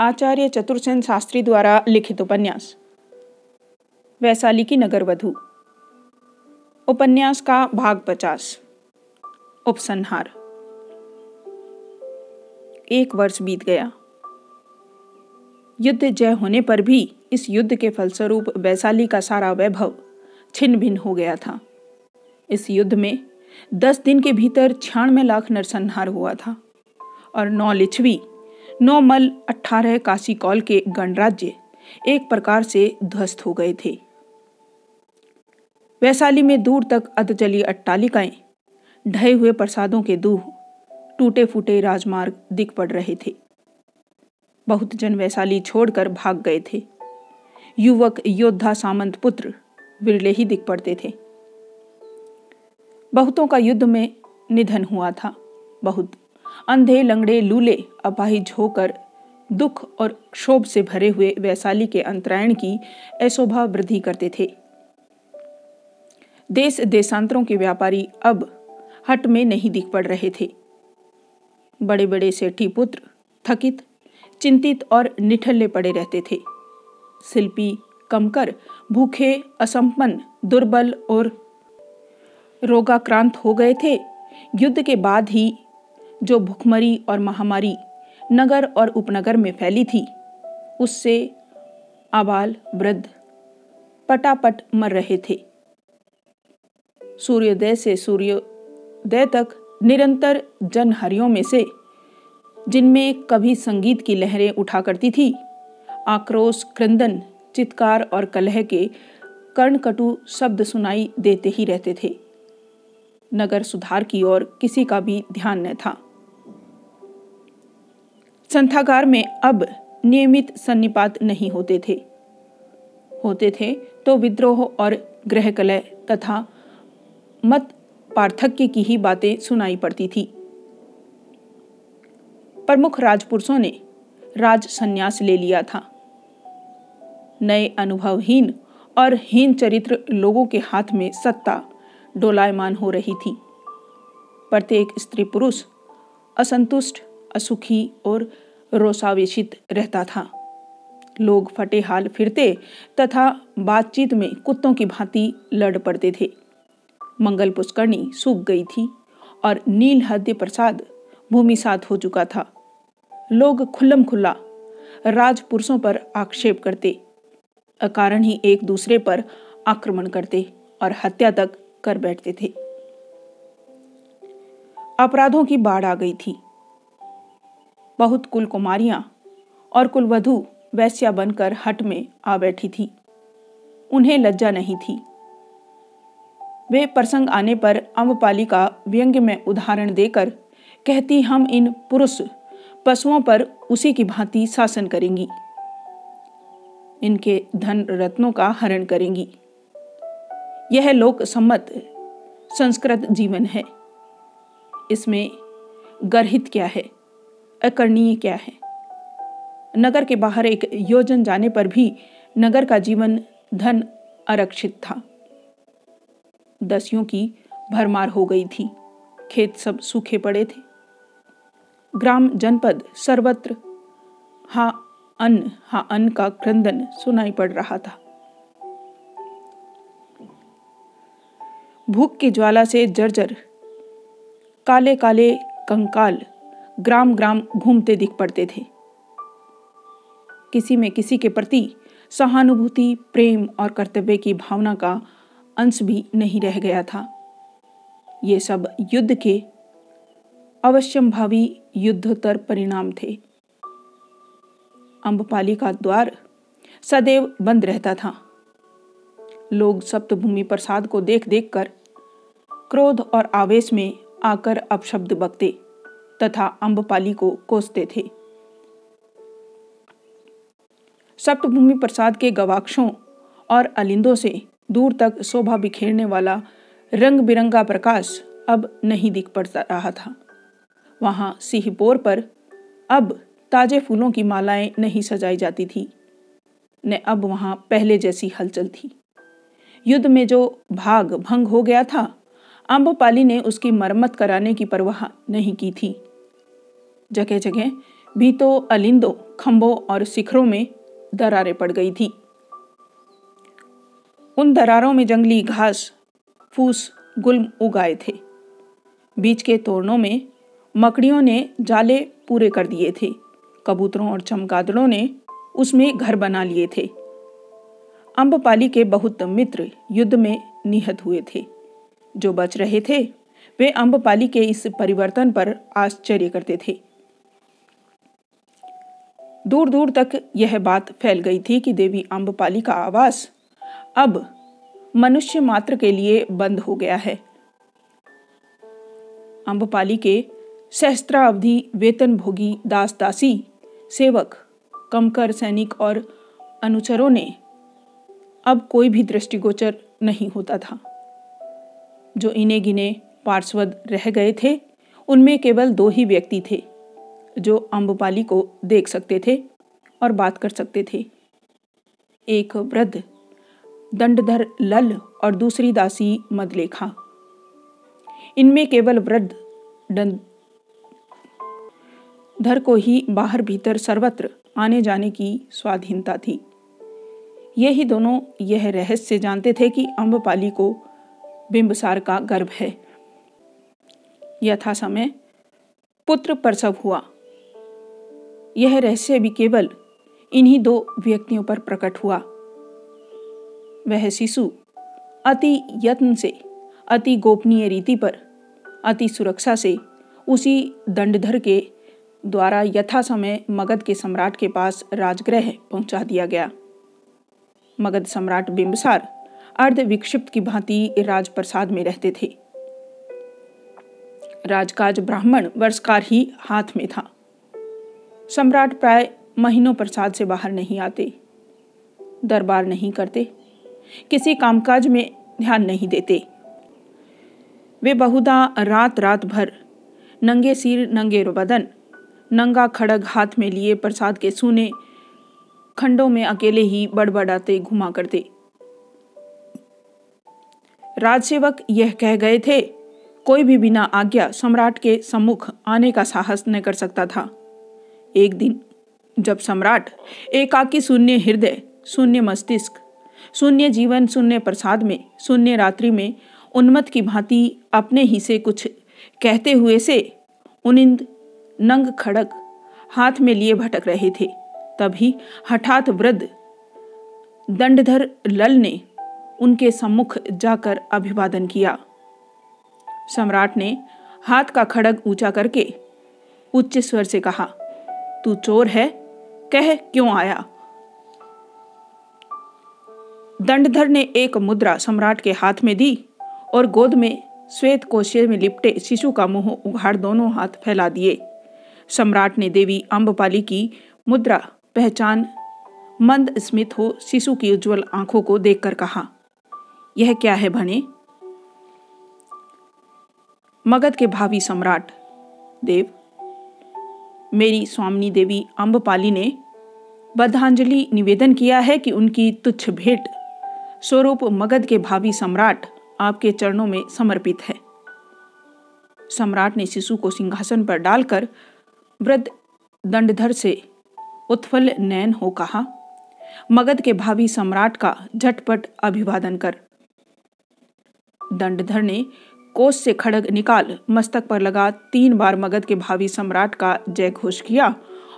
आचार्य चतुर्सेन शास्त्री द्वारा लिखित उपन्यास। वैशाली की नगर वधु उपन्यास का भाग पचास। उपसंहार। एक वर्ष बीत गया। युद्ध जय होने पर भी इस युद्ध के फलस्वरूप वैशाली का सारा वैभव छिन्न भिन्न हो गया था। इस युद्ध में दस दिन के भीतर छियानवे लाख नरसंहार हुआ था और नौ लिच्छवी नौ मल अठारह काशी कौल के गणराज्य एक प्रकार से ध्वस्त हो गए थे। वैशाली में दूर तक अधचली अट्टालिकाएँ, ढहे हुए प्रसादों के दूह टूटे फूटे राजमार्ग दिख पड़ रहे थे। बहुत जन वैशाली छोड़कर भाग गए थे। युवक, योद्धा, सामंत पुत्र विरले ही दिख पड़ते थे। बहुतों का युद्ध में निधन हुआ था, बहुत। अंधे लंगड़े लूले अपाहिज होकर, दुख और क्षोभ से भरे हुए वैशाली के अंतरायण की अशोभा वृद्धि करते थे। देश देशांतरों के व्यापारी अब हट में नहीं दिख पड़ रहे थे। बड़े बड़े सेठी पुत्र थकित, चिंतित और निठल्ले पड़े रहते थे। शिल्पी, कमकर, भूखे, असंपन्न, दुर्बल और रोगाक्रांत हो गए थे। युद्ध के बाद ही जो भुखमरी और महामारी नगर और उपनगर में फैली थी, उससे आबाल वृद्ध पटापट मर रहे थे। सूर्योदय से सूर्योदय तक निरंतर जनहरियों में से, जिनमें कभी संगीत की लहरें उठा करती थी, आक्रोश, क्रंदन, चित्कार और कलह के कर्णकटु शब्द सुनाई देते ही रहते थे। नगर सुधार की ओर किसी का भी ध्यान न था। संथागार में अब नियमित सन्निपात नहीं होते थे। होते थे तो विद्रोह और ग्रह कलह तथा मत पार्थक्य की ही बातें सुनाई पड़ती थी। प्रमुख राजपुरुषों ने राज संन्यास ले लिया था। नए अनुभवहीन और हीन चरित्र लोगों के हाथ में सत्ता डोलायमान हो रही थी। प्रत्येक स्त्री पुरुष असंतुष्ट असुखी और रोसावेशित रहता था। लोग फटे हाल फिरते तथा बातचीत में कुत्तों की भांति लड़ पड़ते थे। मंगल पुष्करणी सूख गई थी और नील हद्य प्रसाद भूमिसात हो चुका था। लोग खुल्लम खुल्ला राजपुरुषों पर आक्षेप करते, अकारण ही एक दूसरे पर आक्रमण करते और हत्या तक कर बैठते थे। अपराधों की बाढ़ आ गई थी। बहुत कुल कुमारियाँ और कुलवधु वैश्या बनकर हट में आ बैठी थी। उन्हें लज्जा नहीं थी। वे प्रसंग आने पर अम्बपाली का व्यंग्य में उदाहरण देकर कहती, हम इन पुरुष पशुओं पर उसी की भांति शासन करेंगी। इनके धन रत्नों का हरण करेंगी। यह लोक सम्मत संस्कृत जीवन है। इसमें गर्हित क्या है? अकरणीय क्या है? नगर के बाहर एक योजन जाने पर भी नगर का जीवन धन आरक्षित था। दसियों की भरमार हो गई थी। खेत सब सूखे पड़े थे। ग्राम जनपद सर्वत्र हा अन्न हा अन्न का क्रंदन सुनाई पड़ रहा था। भूख की ज्वाला से जर्जर काले काले कंकाल ग्राम ग्राम घूमते दिख पड़ते थे। किसी में किसी के प्रति सहानुभूति, प्रेम और कर्तव्य की भावना का अंश भी नहीं रह गया था। ये सब युद्ध के अवश्यंभावी युद्धोत्तर परिणाम थे। अम्बपाली का द्वार सदैव बंद रहता था। लोग सप्तभूमि प्रसाद को देख देख कर, क्रोध और आवेश में आकर अपशब्द बकते। तथा अम्बपाली को कोसते थे। सप्तभूमि प्रसाद के गवाक्षों और अलिंदों से दूर तक शोभा बिखेरने वाला रंग बिरंगा प्रकाश अब नहीं दिख पड़ता रहा था। वहाँ सिंहपोर पर अब ताजे फूलों की मालाएँ नहीं सजाई जाती थी। न अब वहाँ पहले जैसी हलचल थी। युद्ध में जो भाग भंग हो गया था अम्बपाली ने उसकी मरम्मत कराने की परवाह नहीं की थी। जगह जगह भी तो अलिंदों, खंभों और शिखरों में दरारें पड़ गई थी। उन दरारों में जंगली घास, फूस, गुल्म उगाए थे। बीच के तोरणों में मकड़ियों ने जाले पूरे कर दिए थे। कबूतरों और चमगादड़ों ने उसमें घर बना लिए थे। अम्बपाली के बहुत मित्र युद्ध में निहत हुए थे। जो बच रहे थे, वे अम्बपाली के इस परिवर्तन पर आश्चर्य करते थे। दूर दूर तक यह बात फैल गई थी कि देवी अम्बपाली का आवास अब मनुष्य मात्र के लिए बंद हो गया है। अम्बपाली के सहस्त्रावधि वेतन भोगी दास दासी सेवक कमकर सैनिक और अनुचरों ने अब कोई भी दृष्टिगोचर नहीं होता था। जो इन्हें गिने पार्श्वद रह गए थे, उनमें केवल दो ही व्यक्ति थे। जो अम्बपाली को देख सकते थे और बात कर सकते थे। एक वृद्ध, दंडधर लल और दूसरी दासी मदलेखा। इनमें केवल वृद्ध धर को ही बाहर भीतर सर्वत्र आने जाने की स्वाधीनता थी। यही दोनों यह रहस्य जानते थे कि अम्बपाली को बिंबसार का गर्भ है। यथा समय पुत्र प्रसव हुआ। यह रहस्य भी केवल इन्हीं दो व्यक्तियों पर प्रकट हुआ। वह शिशु अति यत्न से, अति गोपनीय रीति पर, अति सुरक्षा से उसी दंडधर के द्वारा यथा समय मगध के सम्राट के पास राजगृह पहुँचा दिया गया। मगध सम्राट बिंबसार अर्ध विक्षिप्त की भांति राजप्रसाद में रहते थे। राजकाज ब्राह्मण वर्षकार ही हाथ में था। सम्राट प्राय महीनों प्रसाद से बाहर नहीं आते, दरबार नहीं करते, किसी कामकाज में ध्यान नहीं देते। वे बहुधा रात रात भर नंगे सिर, नंगे बदन नंगा खड़ग हाथ में लिए प्रसाद के सूने खंडों में अकेले ही बड़बड़ाते, घुमा करते। राजसेवक यह कह गए थे, कोई भी बिना आज्ञा सम्राट के सम्मुख आने का साहस न कर सकता था। एक दिन, जब सम्राट एकाकी शून्य हृदय, शून्य मस्तिष्क, शून्य जीवन, शून्य प्रसाद में, शून्य रात्रि में उन्मत की भांति अपने ही से कुछ कहते हुए से उनिंद नंग खड़क हाथ में लिए भटक रहे थे। तभी हठात वृद्ध दंडधर लल ने उनके सम्मुख जाकर अभिवादन किया। सम्राट ने हाथ का खड़ग ऊँचा करके उच्च स्वर से कहा तू चोर है, कह क्यों आया? दंडधर ने एक मुद्रा सम्राट के हाथ में दी और गोद में श्वेत कोशे में लिपटे शिशु का मुँह उघाड़ दोनों हाथ फैला दिए। सम्राट ने देवी अम्बपाली की मुद्रा पहचान मंद स्मित हो शिशु की उज्जवल आँखों को देखकर कहा, यह क्या है भने मगध के भावी सम्राट, देव मेरी स्वामिनी देवी अम्बपाली ने बद्धांजलि निवेदन किया है कि उनकी तुच्छ भेंट स्वरूप मगध के भावी सम्राट आपके चरणों में समर्पित है। सम्राट ने शिशु को सिंहासन पर डालकर वृद्ध दंडधर से उत्फल नयन हो कहा। मगध के भावी सम्राट का झटपट अभिवादन कर दंडधर ने कोष से खड़ग निकाल मस्तक पर लगा तीन बार मगध के भावी सम्राट का जय घोष किया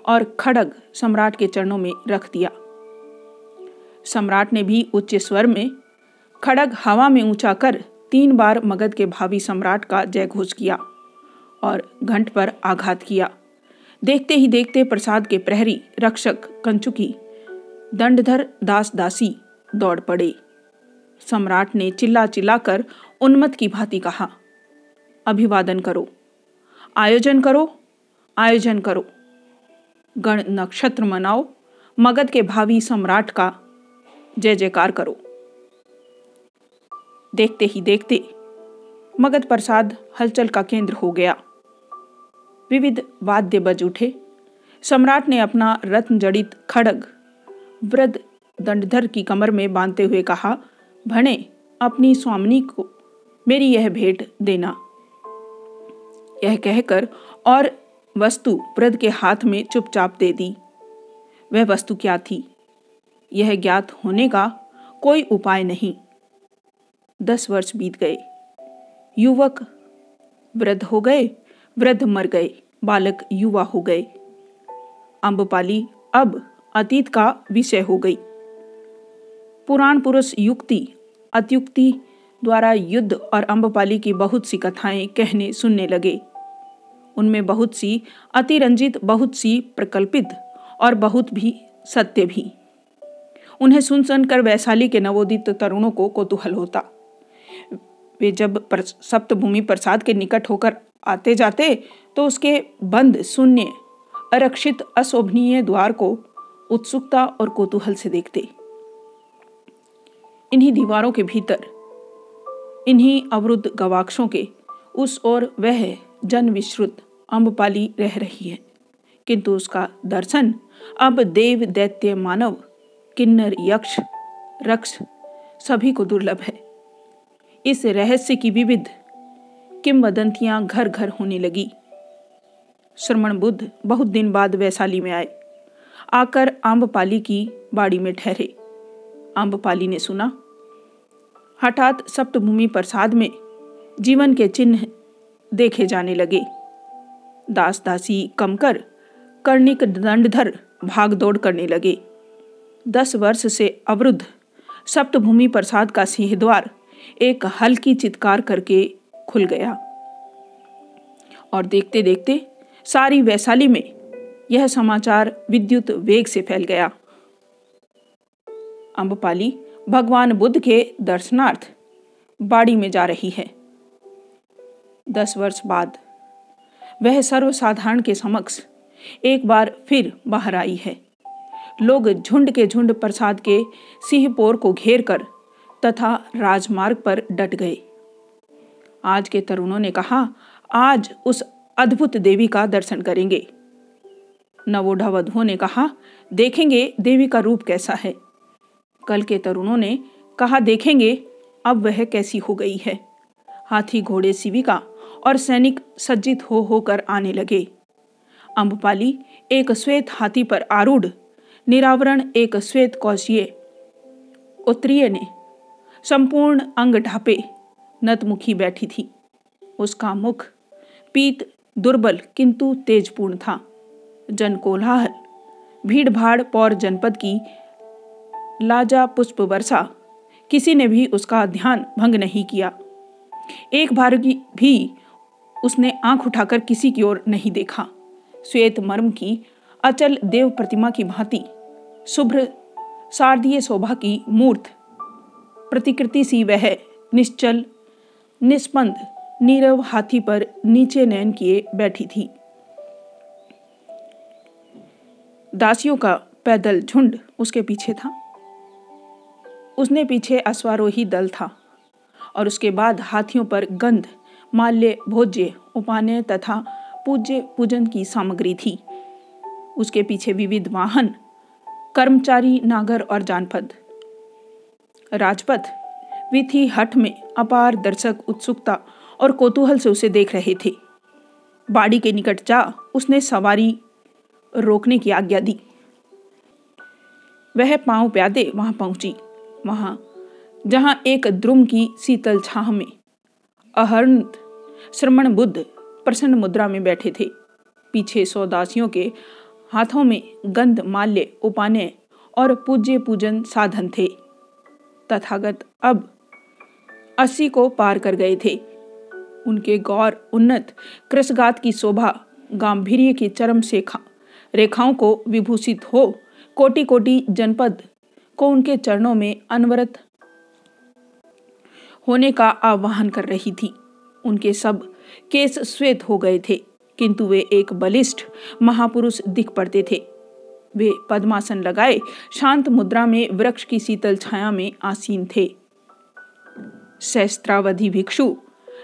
और खड़ग सम्राट के चरणों में रख दिया। सम्राट ने भी उच्च स्वर में खड़ग हवा में ऊँचा कर तीन बार मगध के भावी सम्राट का जय घोष किया और घंट पर आघात किया। देखते ही देखते प्रसाद के प्रहरी रक्षक कंचुकी, दंडधर दास दासी दौड़ पड़े। सम्राट ने चिल्ला चिल्लाकर उन्मत की भांति कहा, अभिवादन करो, आयोजन करो आयोजन करो। गण नक्षत्र मनाओ, मगध के भावी सम्राट का जय जयकार करो। देखते ही देखते मगध प्रसाद हलचल का केंद्र हो गया। विविध वाद्य बज उठे। सम्राट ने अपना रत्न जड़ित खड़ग, वृद्ध दंडधर की कमर में बांधते हुए कहा, भणे, अपनी स्वामिनी को मेरी यह भेंट देना। यह कहकर और वस्तु वृद्ध के हाथ में चुपचाप दे दी। वह वस्तु क्या थी? यह ज्ञात होने का कोई उपाय नहीं। दस वर्ष बीत गए। युवक वृद्ध हो गए। वृद्ध मर गए। बालक युवा हो गए। अम्बपाली अब अतीत का विषय हो गई। पुराण पुरुष युक्ति, अत्युक्ति द्वारा युद्ध और अम्बपाली की बहुत सी कथाएँ कहने सुनने लगे। उनमें बहुत सी अतिरंजित, बहुत सी प्रकल्पित और बहुत भी सत्य भी। उन्हें सुन सुनकर वैशाली के नवोदित तरुणों को कौतूहल होता। वे जब सप्तभूमि प्रसाद के निकट होकर आते जाते तो उसके बंद शून्य अरक्षित अशोभनीय द्वार को उत्सुकता और कौतूहल से देखते। इन्हीं दीवारों के भीतर इन्हीं अवरुद्ध गवाक्षों के, उस और वह जन विश्रुत अम्बपाली रह रही है। किंतु उसका दर्शन, अब देव दैत्य मानव, किन्नर यक्ष, रक्ष, सभी को दुर्लभ है। इस रहस्य की विविध किंवदंतियाँ घर घर होने लगी। श्रमण बुद्ध बहुत दिन बाद वैशाली में आए। आकर आम्बपाली की बाड़ी में ठहरे। आम्बपाली ने सुना हठात सप्तभूमि प्रसाद में जीवन के चिन्ह देखे जाने लगे। दास दासी कमकर, कर्णिक दंडधर भाग दौड़ करने लगे। दस वर्ष से अवरुद्ध सप्तभूमि प्रसाद का सिंह द्वार एक हल्की चित्कार करके खुल गया। और देखते देखते सारी वैशाली में यह समाचार विद्युत वेग से फैल गया। अम्बपाली भगवान बुद्ध के दर्शनार्थ बाड़ी में जा रही है। दस वर्ष बाद वह सर्वसाधारण के समक्ष एक बार फिर बाहर आई है। लोग झुंड के झुंड प्रसाद के सिंहपोर को घेर कर तथा राजमार्ग पर डट गए। आज के तरुणों ने कहा, आज उस अद्भुत देवी का दर्शन करेंगे। नवोढ़ा वधुओं ने कहा, देखेंगे देवी का रूप कैसा है। कल के तरुणों ने कहा, देखेंगे, अब वह कैसी हो गई है। हाथी घोड़े सिविका और सैनिक सज्जित हो होकर आने लगे। अम्बपाली एक श्वेत हाथी पर आरूढ़, निरावरण एक श्वेत कौशिये, उत्तरीय ने संपूर्ण अंग ढापे, नतमुखी बैठी थी। उसका मुख पीत, दुर्बल, किंतु तेजपूर्ण था। जन कोलाहल भीड़ भाड़ पौर जनपद की लाजा पुष्प वर्षा किसी ने भी उसका ध्यान भंग नहीं किया। एक बार भी उसने आँख उठाकर किसी की ओर नहीं देखा। श्वेत मर्म की अचल देव प्रतिमा की भांति शुभ्र, शारदीय शोभा की मूर्त, प्रतिकृति सी वह निश्चल निस्पंद नीरव हाथी पर नीचे नयन किए बैठी थी। दासियों का पैदल झुंड उसके पीछे था। उसने पीछे अश्वारोही दल था और उसके बाद हाथियों पर गंध, माल्य, भोज्य उपाने तथा पूज्य पूजन की सामग्री थी। उसके पीछे विविध वाहन, कर्मचारी, नागर और जानपद। राजपथ, विधि हट में अपार दर्शक उत्सुकता और कौतूहल से उसे देख रहे थे। बाड़ी के निकट जा उसने सवारी रोकने की आज्ञा दी। वह पाँव प्यादे वहाँ पहुँची। वहाँ, जहाँ एक द्रुम की शीतल छाह में अहर्ण श्रमण बुद्ध प्रसन्न मुद्रा में बैठे थे। पीछे सौ दासियों के हाथों में गंध, माल्य उपाने और पूज्य पूजन साधन थे। तथागत अब अस्सी को पार कर गए थे। उनके गौर, उन्नत, कृषगात की शोभा गांधीर्य की चरम शेखा, रेखाओं को विभूषित हो कोटि कोटि जनपद को उनके चरणों में अनवरत होने का आह्वान कर रही थी। उनके सब केस श्वेत हो गए थे, किंतु वे एक बलिष्ठ महापुरुष दिख पड़ते थे। वे पद्मासन लगाए, शांत मुद्रा में वृक्ष की शीतल छाया में आसीन थे। सहस्त्रावधि भिक्षु,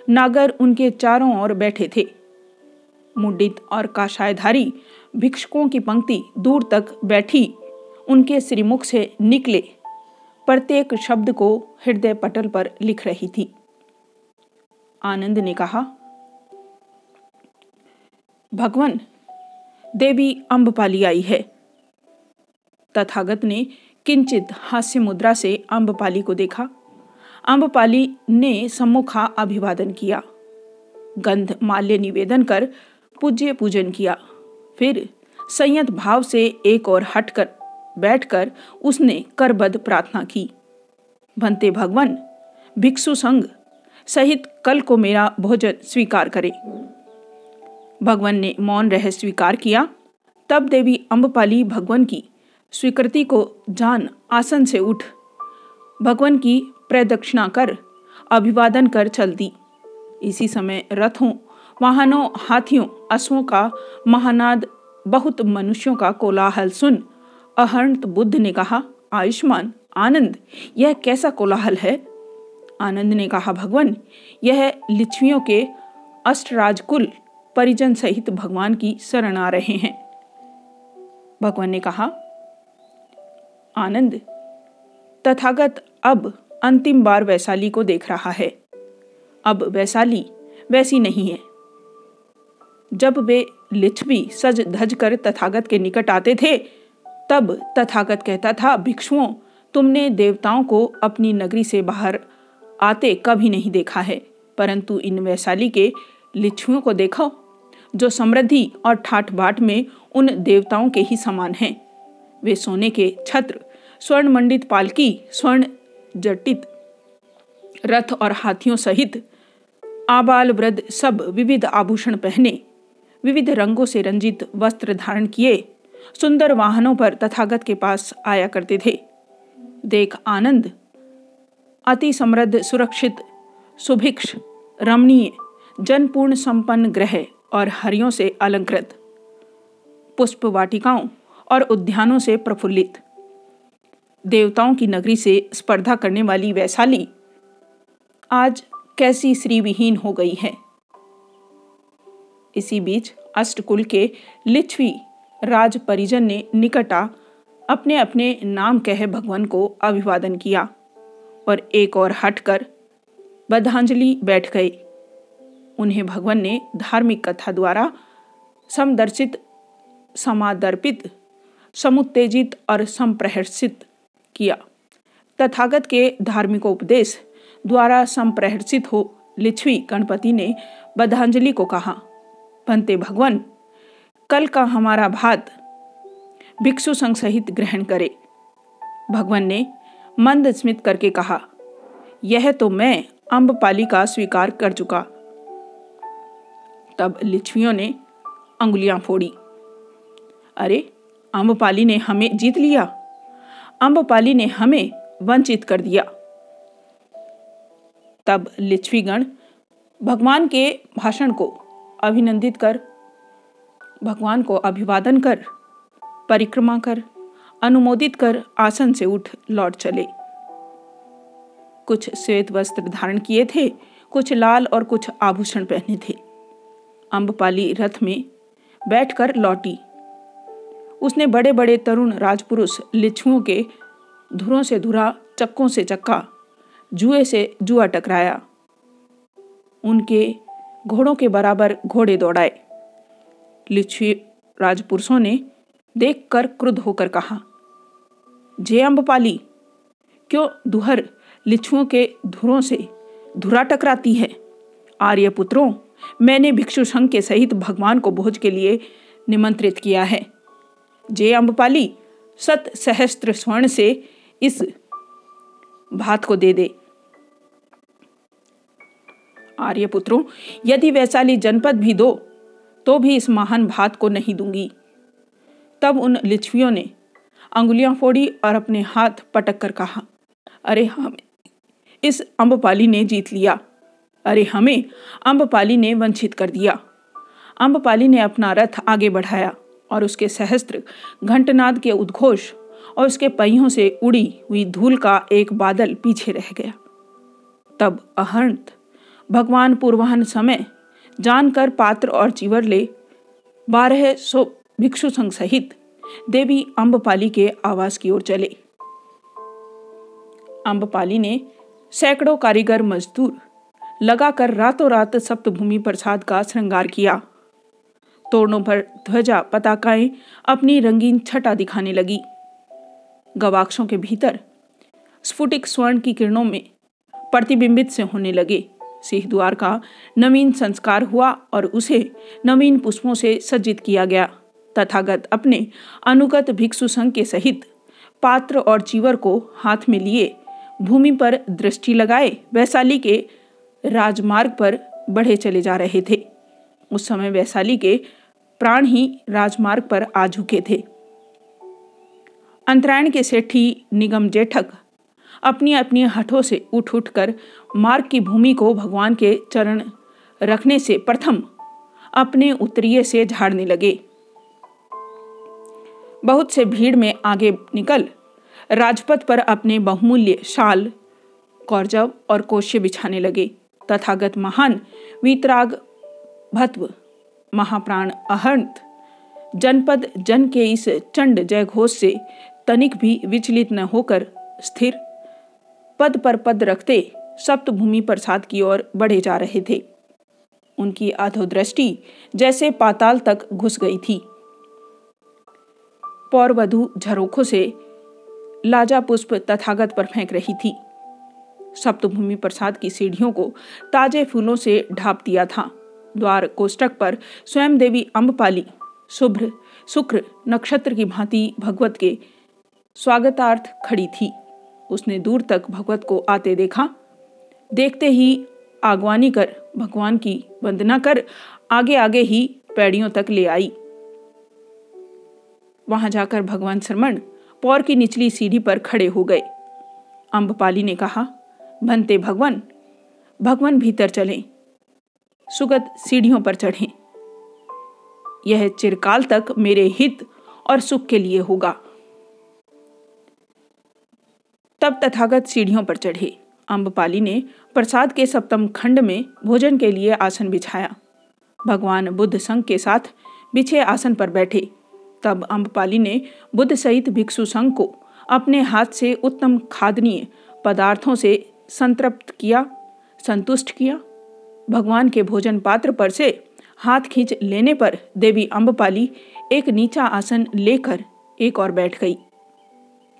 नागर उनके चारों ओर बैठे थे। मुंडित और काशायधारी भिक्षुकों की पंक्ति दूर तक बैठी उनके श्रीमुख से निकले। प्रत्येक शब्द को हृदय पटल पर लिख रही थी। आनंद ने कहा, भगवान, देवी अम्बपाली आई है। तथागत ने किंचित हास्य मुद्रा से अम्बपाली को देखा। अम्बपाली ने सम्मुखा अभिवादन किया। गंध माल्य निवेदन कर पूज्य पूजन किया। फिर संयत भाव से एक और हटकर बैठकर उसने करबद्ध प्रार्थना की। भंते भगवान, भिक्षु संघ सहित कल को मेरा भोजन स्वीकार करे। भगवान ने मौन रह स्वीकार किया। तब देवी अम्बपाली भगवान की स्वीकृति को जान आसन से उठ, भगवान की प्रदक्षिणा कर अभिवादन कर चल दी इसी समय रथों, वाहनों, हाथियों, अश्वों का महानाद, बहुत मनुष्यों का कोलाहल सुन अहंत बुद्ध ने कहा, आयुष्मान, आनंद, यह कैसा कोलाहल है? आनंद ने कहा, भगवान, यह लिच्छवियों के अष्टराजकुल परिजन सहित भगवान की शरण आ रहे हैं। भगवान ने कहा, आनंद, तथागत अब अंतिम बार वैशाली को देख रहा है। अब वैशाली वैसी नहीं है। जब वे लिच्छवी सज धज कर तथागत के निकट आते थे तब तथागत कहता था, भिक्षुओं, तुमने देवताओं को अपनी नगरी से बाहर आते कभी नहीं देखा है, परंतु इन वैशाली के लिच्छुओं को देखो, जो समृद्धि और ठाठ बाट में उन देवताओं के ही समान हैं। वे सोने के छत्र स्वर्ण मंडित पालकी, स्वर्ण जटित रथ और हाथियों सहित आबाल वृद्ध सब विविध आभूषण पहने, विविध रंगों से रंजित वस्त्र धारण किए सुंदर वाहनों पर तथागत के पास आया करते थे। देख आनंद। अति समृद्ध, सुरक्षित, सुभिक्ष, रमणीय, जनपूर्ण संपन्न ग्रह और हरियों से अलंकृत पुष्प वाटिकाओं और उद्यानों से प्रफुल्लित। देवताओं की नगरी से स्पर्धा करने वाली वैशाली आज कैसी श्रीविहीन हो गई है। इसी बीच अष्टकुल के लिच्छवी राज परिजन ने निकटा अपने अपने नाम कह भगवान को अभिवादन किया और एक और हटकर बधांजलि बैठ गए उन्हें भगवान ने धार्मिक कथा द्वारा समदर्शित, समादर्पित, समुत्तेजित और संप्रहर्षित किया। तथागत के धार्मिक उपदेश द्वारा संप्रहर्षित हो लिच्छवी गणपति ने बधांजलि को कहा, बनते भगवान कल का हमारा भात भिक्षु संघ सहित ग्रहण करे। भगवान ने मंद स्मित करके कहा, यह तो मैं अम्बपाली का स्वीकार कर चुका। तब लिच्छवियों ने अंगुलियाँ फोड़ी। अरे अम्बपाली ने हमें जीत लिया। अम्बपाली ने हमें वंचित कर दिया। तब लिच्छवीगण भगवान के भाषण को अभिनंदित कर भगवान को अभिवादन कर, परिक्रमा कर, अनुमोदित कर आसन से उठ लौट चले। कुछ श्वेत वस्त्र धारण किए थे, कुछ लाल और कुछ आभूषण पहने थे। अम्बपाली रथ में बैठकर लौटी। उसने बड़े बड़े तरुण राजपुरुष लिच्छुओं के धुरों से धुरा, चक्कों से चक्का, जुए से जुआ टकराया। उनके घोड़ों के बराबर घोड़े दौड़ाए। लिच्छवी राजपुरुषों ने देखकर क्रुद्ध होकर कहा, जे अम्बपाली क्यों दुहर लिच्छुओं के धुरों से धुरा टकराती है? आर्य पुत्रों, मैंने भिक्षु संघ के सहित भगवान को भोज के लिए निमंत्रित किया है। जे अम्बपाली सत सहस्त्र स्वर्ण से इस भात को दे दे। आर्यपुत्रों यदि वैशाली जनपद भी दो तो भी इस महान भात को नहीं दूँगी। तब उन लिच्छवियों ने अंगुलियाँ फोड़ी और अपने हाथ पटक कर कहा, अरे हमें इस अम्बपाली ने जीत लिया। अरे हमें अम्बपाली ने वंचित कर दिया। अम्बपाली ने अपना रथ आगे बढ़ाया और उसके सहस्त्र घंटनाद के उद्घोष और उसके पहियों से उड़ी हुई धूल का एक बादल पीछे रह गया। तब अहंत भगवान पूर्वाहन समय जानकर पात्र और चीवर ले बारह सौ भिक्षु संघ सहित देवी अम्बपाली के आवास की ओर चले। अम्बपाली ने सैकड़ों कारीगर मजदूर लगाकर रातों रात सप्तभूमि प्रसाद का श्रृंगार किया। तोरणों पर ध्वजा पताकाएँ अपनी रंगीन छटा दिखाने लगी। गवाक्षों के भीतर स्फुटिक स्वर्ण की किरणों में प्रतिबिंबित से होने लगे। सिंह द्वार का नवीन संस्कार हुआ और उसे नवीन पुष्पों से सज्जित किया गया। तथागत अपने अनुगत भिक्षु संघ के सहित पात्र और चीवर को हाथ में लिए भूमि पर दृष्टि लगाए वैशाली के राजमार्ग पर बढ़े चले जा रहे थे। उस समय वैशाली के प्राण ही राजमार्ग पर आ झुके थे। अंतरायण के सेठी निगम जेठक अपनी अपनी हठों से उठ उठ कर मार्ग की भूमि को भगवान के चरण रखने से प्रथम अपने उत्तरीय से झाड़ने लगे। बहुत से भीड़ में आगे निकल, राजपथ पर अपने बहुमूल्य शाल कौरजव और कोश्य बिछाने लगे। तथागत महान वीतराग भत्व, महाप्राण अहंत जनपद जन के इस चंड जय घोष से तनिक भी विचलित न होकर स्थिर पद पर पद रखते सप्तभूमि प्रसाद की ओर बढ़े जा रहे थे। उनकी अधोदृष्टि जैसे पाताल तक घुस गई थी। पौरवधु झरोखों से लाजा पुष्प तथागत पर फेंक रही थी। सप्तभूमि प्रसाद की सीढ़ियों को ताजे फूलों से ढाप दिया था। द्वार कोष्टक पर स्वयं देवी अम्बपाली शुभ्र, शुक्र नक्षत्र की भांति भगवत के स्वागतार्थ खड़ी थी। उसने दूर तक भगवत को आते देखा देखते ही आगवानी कर, भगवान की वंदना कर आगे आगे ही पैड़ियों तक ले आई। वहाँ जाकर भगवान श्रमण पौर की निचली सीढ़ी पर खड़े हो गए। अम्बपाली ने कहा, बनते भगवान भगवान भीतर चले, सुगत सीढ़ियों पर चढ़े। यह चिरकाल तक मेरे हित और सुख के लिए होगा। तब तथागत सीढ़ियों पर चढ़े। अम्बपाली ने प्रसाद के सप्तम खंड में भोजन के लिए आसन बिछाया। भगवान बुद्ध संघ के साथ बिछे आसन पर बैठे। तब अम्बपाली ने बुद्ध सहित भिक्षु संघ को अपने हाथ से उत्तम खादनीय पदार्थों से संतृप्त किया, संतुष्ट किया। भगवान के भोजन पात्र पर से हाथ खींच लेने पर देवी अम्बपाली एक नीचा आसन लेकर एक और बैठ गई।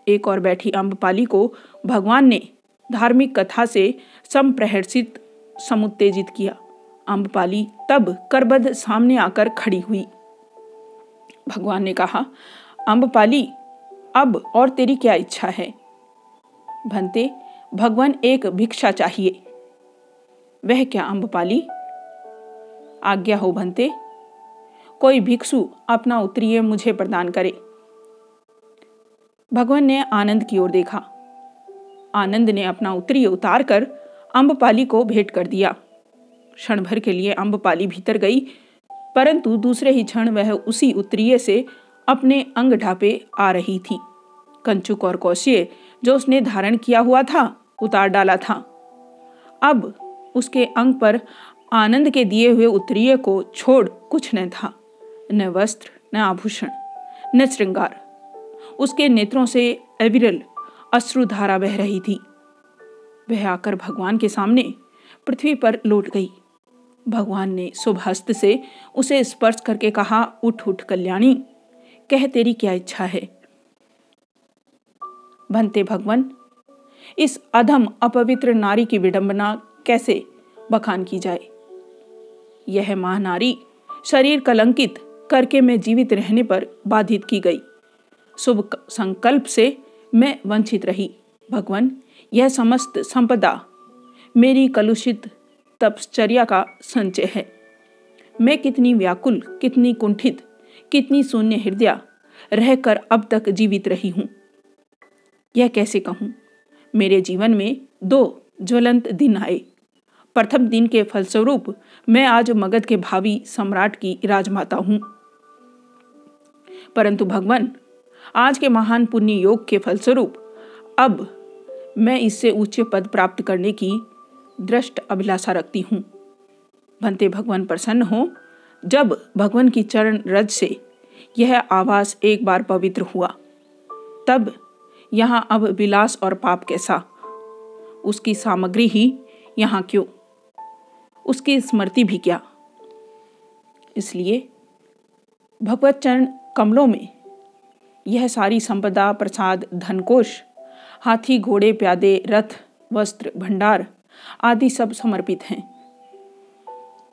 एक और बैठी अम्बपाली को भगवान ने धार्मिक कथा से संप्रहर्षित समुत्तेजित किया। अम्बपाली तब करबद्ध सामने आकर खड़ी हुई। भगवान ने कहा अम्बपाली अब और तेरी क्या इच्छा है? भंते, भगवान एक भिक्षा चाहिए। वह क्या अम्बपाली आज्ञा हो भंते, कोई भिक्षु अपना उत्तरीय मुझे प्रदान करे भगवान ने आनंद की ओर देखा। आनंद ने अपना उत्तरीय उतार कर अम्बपाली को भेंट कर दिया। क्षण भर के लिए अम्बपाली भीतर गई, परंतु दूसरे ही क्षण वह उसी उत्तरीय से अपने अंग ढापे आ रही थी। कंचुक और कौशिय, जो उसने धारण किया हुआ था, उतार डाला था। अब उसके अंग पर आनंद के दिए हुए उत्तरीय को छोड़ कुछ न था। न वस्त्र, न आभूषण, न श्रृंगार। उसके नेत्रों से अविरल अश्रुधारा बह रही थी। वह आकर भगवान के सामने पृथ्वी पर लौट गई। भगवान ने शुभ हस्त से उसे स्पर्श करके कहा, उठ उठ, कल्याणी, कह तेरी क्या इच्छा है? भंते भगवान, इस अधम अपवित्र नारी की विडंबना कैसे बखान की जाए? यह महानारी शरीर कलंकित करके मैं जीवित रहने पर बाधित की गई। शुभ संकल्प से मैं वंचित रही। भगवान, यह समस्त संपदा मेरी कलुषित तपश्चर्या का संचय है। मैं कितनी व्याकुल, कितनी कुंठित, कितनी शून्य हृदय रहकर अब तक जीवित रही हूँ। यह कैसे कहूँ? मेरे जीवन में दो ज्वलंत दिन आए। प्रथम दिन के फलस्वरूप मैं आज मगध के भावी सम्राट की राजमाता हूँ। परंतु भगवान आज के महान पुण्य योग के फलस्वरूप, अब मैं इससे उच्च पद प्राप्त करने की दृष्ट अभिलाषा रखती हूँ। भंते भगवान प्रसन्न हो, जब भगवान की चरण रज से यह आवास एक बार पवित्र हुआ, तब यहाँ अब विलास और पाप कैसा? उसकी सामग्री ही यहाँ क्यों? उसकी स्मृति भी क्या? इसलिए भगवत चरण कमलों में यह सारी संपदा, प्रसाद, धनकोश, हाथी, घोड़े, प्यादे, रथ, वस्त्र, भंडार आदि सब समर्पित हैं।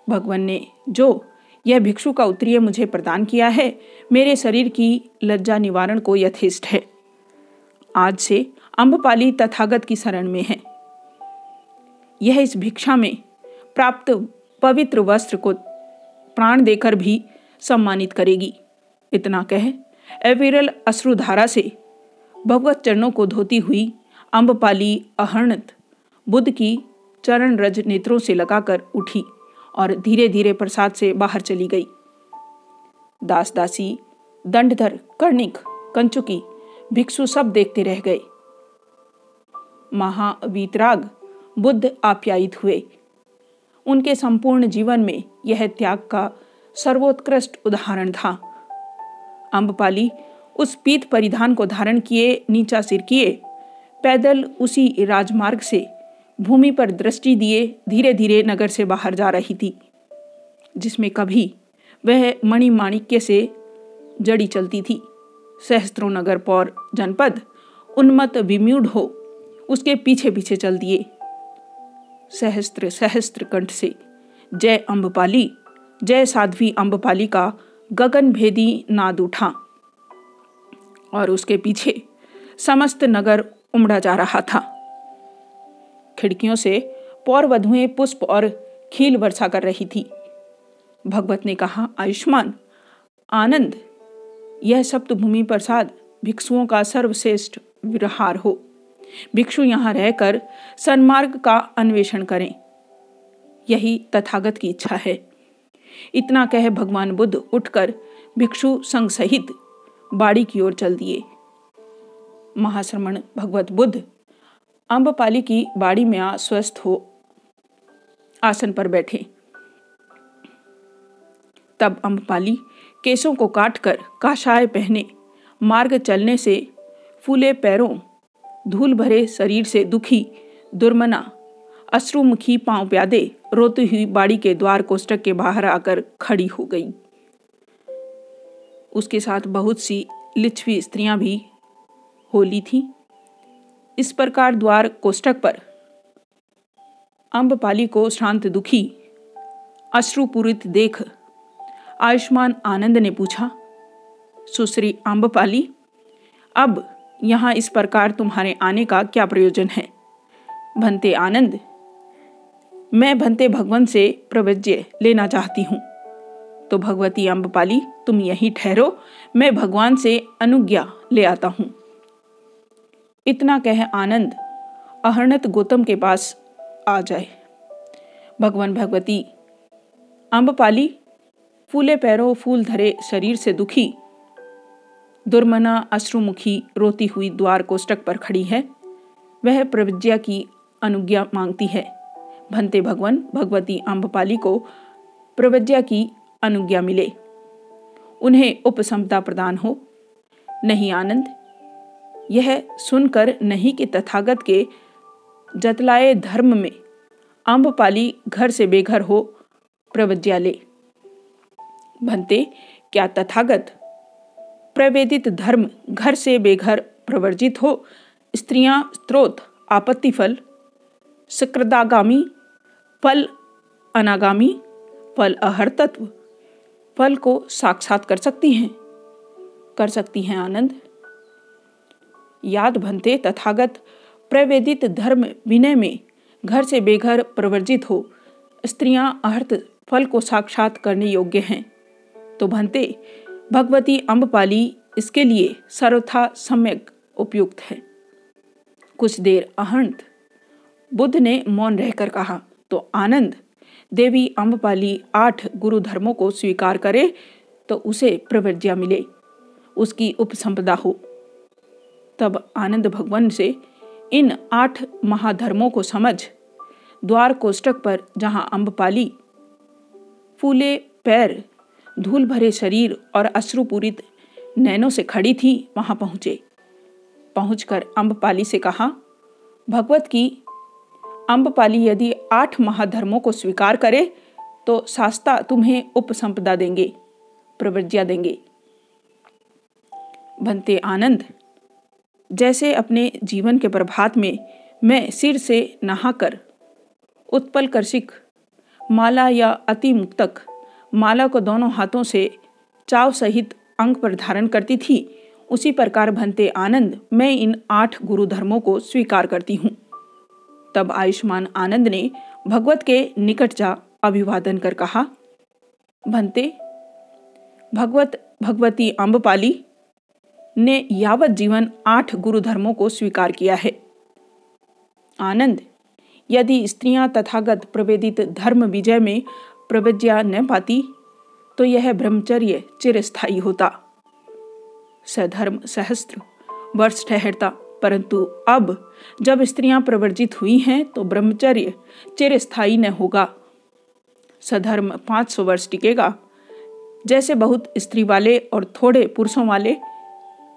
भगवान ने जो यह भिक्षु का उत्तरीय मुझे प्रदान किया है, मेरे शरीर की लज्जा निवारण को यथेष्ट है। आज से अम्बपाली तथागत की शरण में है। यह इस भिक्षा में प्राप्त पवित्र वस्त्र को प्राण देकर भी सम्मानित करेगी। इतना कह अविरल अश्रुधारा से भगवत चरणों को धोती हुई अम्बपाली अहर्णत, बुद्ध की चरण रज नेत्रों से लगाकर उठी और धीरे धीरे प्रसाद से बाहर चली गई। दास दासी दंडधर, कर्णिक, कंचुकी, भिक्षु सब देखते रह गए। महावीतराग बुद्ध आप्यायित हुए। उनके संपूर्ण जीवन में यह त्याग का सर्वोत्कृष्ट उदाहरण था। अम्बपाली उस पीत परिधान को धारण किए, नीचा सिर किए। पैदल उसी राजमार्ग से भूमि पर दृष्टि दिए धीरे धीरे नगर से बाहर जा रही थी, जिसमें कभी वह मणिमाणिक्य से जड़ी चलती थी। सहस्त्रों नगर पौर जनपद उन्मत विम्यूढ़ हो उसके पीछे पीछे चल दिए। सहस्त्र सहस्त्र कंठ से, जय अम्बपाली जय साध्वी अम्बपाली का गगन भेदी नाद उठा और उसके पीछे समस्त नगर उमड़ा जा रहा था। खिड़कियों से पौर वधुएँ पुष्प और खील वर्षा कर रही थी। भगवत ने कहा, आयुष्मान, आनंद, यह सप्तभूमि प्रसाद भिक्षुओं का सर्वश्रेष्ठ विहार हो। भिक्षु यहाँ रहकर सन्मार्ग का अन्वेषण करें। यही तथागत की इच्छा है। इतना कह भगवान बुद्ध उठकर भिक्षु संघ सहित बाड़ी की ओर चल दिए। महाश्रमण भगवत बुद्ध अम्बपाली की बाड़ी में स्वस्थ हो आसन पर बैठे। तब अम्बपाली केसों को काटकर काशाय पहने मार्ग चलने से फूले पैरों, धूल भरे शरीर से दुखी, दुर्मना, अश्रुमुखी पाँव प्यादे रोती हुई बाड़ी के द्वार कोष्टक के बाहर आकर खड़ी हो गई। उसके साथ बहुत सी लिच्छवी स्त्रियाँ भी होली थी। इस प्रकार द्वार कोष्टक पर अम्बपाली को शांत दुखी, अश्रुपूरित देख आयुष्मान आनंद ने पूछा, सुश्री अम्बपाली अब यहाँ इस प्रकार तुम्हारे आने का क्या प्रयोजन है? भंते आनंद मैं भंते भगवान से प्रवज्य लेना चाहती हूँ। तो भगवती अम्बपाली तुम यहीं ठहरो, मैं भगवान से अनुज्ञा ले आता हूँ। इतना कह आनंद अहर्णत गौतम के पास आ जाए। भगवान भगवती अम्बपाली फूले पैरों फूल धरे शरीर से दुखी। दुर्मना अश्रुमुखी रोती हुई द्वार कोष्टक पर खड़ी है। वह प्रविज्ञा की अनुज्ञा मांगती है। भंते भगवान भगवती अम्बपाली को प्रवज्ञा की अनुज्ञा मिले। उन्हें उपसमता प्रदान हो। नहीं आनंद, यह सुनकर नहीं कि तथागत के जतलाए धर्म में अम्बपाली घर से बेघर हो प्रवज्ञा ले। भंते, क्या तथागत प्रवेदित धर्म घर से बेघर प्रवर्जित हो? स्त्रियाँ स्त्रोत आपत्ति फल सकृदागामी फल अनागामी फल अहर तत्व फल को साक्षात कर सकती हैं। कर सकती हैं आनंद। याद भनते तथागत, प्रवेदित धर्म विनय में घर से बेघर प्रवर्जित हो, स्त्रियाँ अहर्त फल को साक्षात करने योग्य हैं। तो भनते भगवती अम्बपाली इसके लिए सर्वथा सम्यक उपयुक्त है। कुछ देर अहंत बुद्ध ने मौन रहकर कहा तो आनंद। देवी अम्बपाली आठ गुरु धर्मों को स्वीकार करे तो उसे प्रवर्ज्या मिले। उसकी उपसंपदा हो। तब आनंद भगवान से इन आठ महाधर्मों को समझ, द्वार कोष्टक पर जहाँ अम्बपाली फूले, पैर, धूल भरे शरीर और अश्रुपूरित नैनों से खड़ी थी, वहाँ पहुँचे। पहुंचकर अम्बपाली से कहा, भगवत की अम्बपाली यदि आठ महाधर्मों को स्वीकार करे तो शास्ता तुम्हें उपसंपदा देंगे प्रवृत्तिया देंगे। बनते आनंद, जैसे अपने जीवन के प्रभात में मैं सिर से नहाकर उत्पल कर्षिक माला या अति मुक्तक, माला को दोनों हाथों से चाव सहित अंग पर धारण करती थी, उसी प्रकार भनते आनंद, मैं इन आठ गुरु धर्मों को स्वीकार करती हूँ। तब आयुष्मान आनंद ने भगवत के निकट जा अभिवादन कर कहा, भंते, भगवत, भगवती अम्बपाली ने यावत जीवन आठ गुरु धर्मों को स्वीकार किया है। आनंद, यदि स्त्रियाँ तथागत प्रवेदित धर्म विजय में प्रवज्ञा न पाती तो यह ब्रह्मचर्य चिरस्थायी होता। सधर्म सहस्त्र, वर्ष ठहरता। परंतु अब जब स्त्रियाँ प्रवर्जित हुई हैं तो ब्रह्मचर्य चिरस्थायी न होगा। सधर्म पाँच सौ वर्ष टिकेगा। जैसे बहुत स्त्री वाले और थोड़े पुरुषों वाले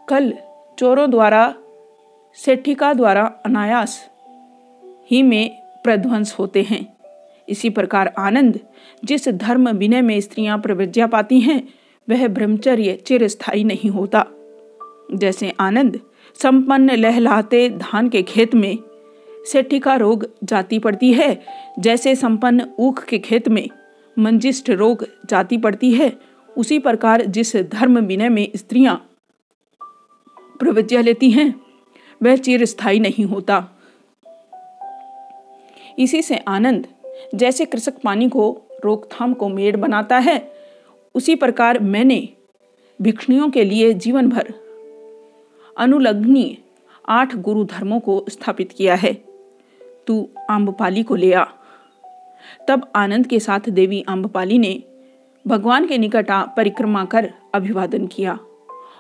कल चोरों द्वारा, सेठिका द्वारा अनायास ही में प्रध्वंस होते हैं। इसी प्रकार आनंद, जिस धर्म विनय में स्त्रियाँ प्रवृज्ञा पाती हैं, वह ब्रह्मचर्य चिरस्थायी नहीं होता। जैसे आनंद संपन्न लहलाते धान के खेत में सेठिका रोग जाती पड़ती है, जैसे संपन्न ऊख के खेत में मंजिष्ठ रोग जाती पड़ती है। उसी प्रकार जिस धर्म विनय में स्त्रियाँ प्रवज्ञा लेती हैं, वह चिरस्थायी नहीं होता। इसी से आनंद, जैसे कृषक पानी को रोकथाम को मेड़ बनाता है, उसी प्रकार मैंने भिक्षुणियों के लिए जीवन भर अनुलग्नीय आठ गुरु धर्मों को स्थापित किया है। तू आम्बपाली को ले आ। तब आनंद के साथ देवी आम्बपाली ने भगवान के निकट आ परिक्रमा कर अभिवादन किया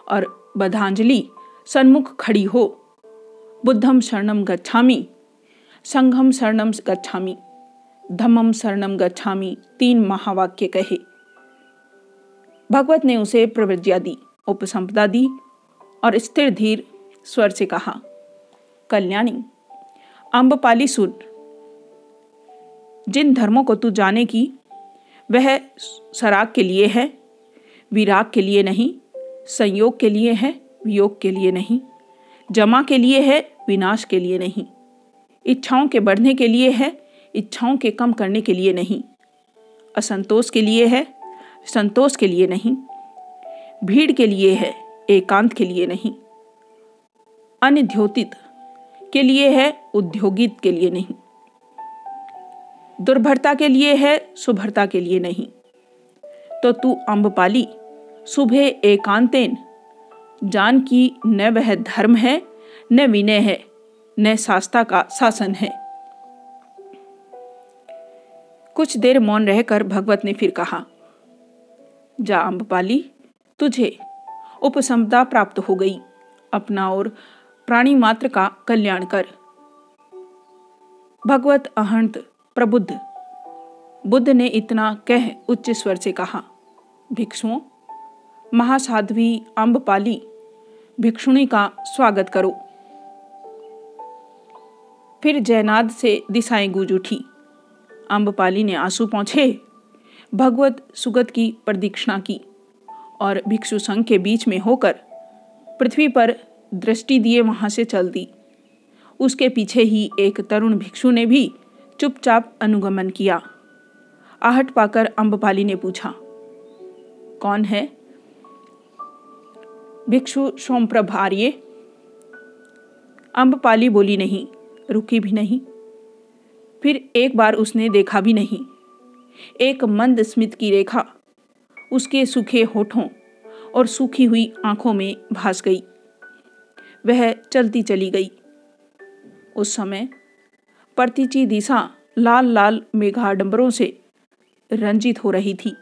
और बधांजलि, सन्मुख खड़ी हो। बुद्धम शरणम गच्छामी, संघम शरणम गच्छामी, धम्मम शरणम गच्छामी, तीन महावाक्य कहे। भगवत ने उसे प्रवृत्तिया दी, उपसंपदा दी और स्थिर धीर स्वर से कहा कल्याणी अम्बपाली सुन जिन धर्मों को तू जाने की वह सराग के लिए है विराग के लिए नहीं संयोग के लिए है वियोग के लिए नहीं जमा के लिए है विनाश के लिए नहीं इच्छाओं के बढ़ने के लिए है इच्छाओं के कम करने के लिए नहीं असंतोष के लिए है संतोष के लिए नहीं भीड़ के लिए है एकांत के लिए नहीं, अनिध्योतित के लिए है, उद्योगित के लिए नहीं, दुर्भरता के लिए है, सुभरता के लिए नहीं। तो तू अम्बपाली सुबह एकांतेन, जान की न वह धर्म है, न विनय है, न शास्ता का शासन है। कुछ देर मौन रहकर भगवत ने फिर कहा, जा अम्बपाली तुझे उपसमता प्राप्त हो गई। अपना और प्राणी मात्र का कल्याण कर। भगवत अहंत प्रबुद्ध। बुद्ध ने इतना कह उच्च स्वर से कहा, भिक्षुओं, महासाध्वी अम्बपाली भिक्षुणी का स्वागत करो। फिर जयनाद से दिशाएँ गूंज उठी। अम्बपाली ने आँसू पहुँचे भगवत सुगत की प्रदीक्षिणा की। और भिक्षु संघ के बीच में होकर पृथ्वी पर दृष्टि दिए वहाँ से चल दी। उसके पीछे ही एक तरुण भिक्षु ने भी चुपचाप अनुगमन किया। आहट पाकर अम्बपाली ने पूछा, कौन है? भिक्षु सोमप्रभ आर्य। अम्बपाली बोली, नहीं, रुकी भी नहीं। फिर एक बार उसने देखा भी नहीं। एक मंद स्मित की रेखा उसके सूखे होठों और सूखी हुई आँखों में भास गई। वह चलती चली गई। उस समय प्रतिची दिशा लाल लाल मेघाडंबरों से रंजित हो रही थी।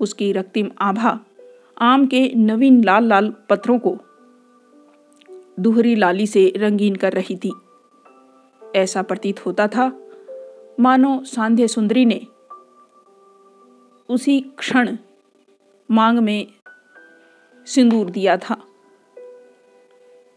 उसकी रक्तिम आभा आम के नवीन लाल लाल पत्थरों को दुहरी लाली से रंगीन कर रही थी। ऐसा प्रतीत होता था, मानो सांध्य सुंदरी ने उसी क्षण मांग में सिंदूर दिया था।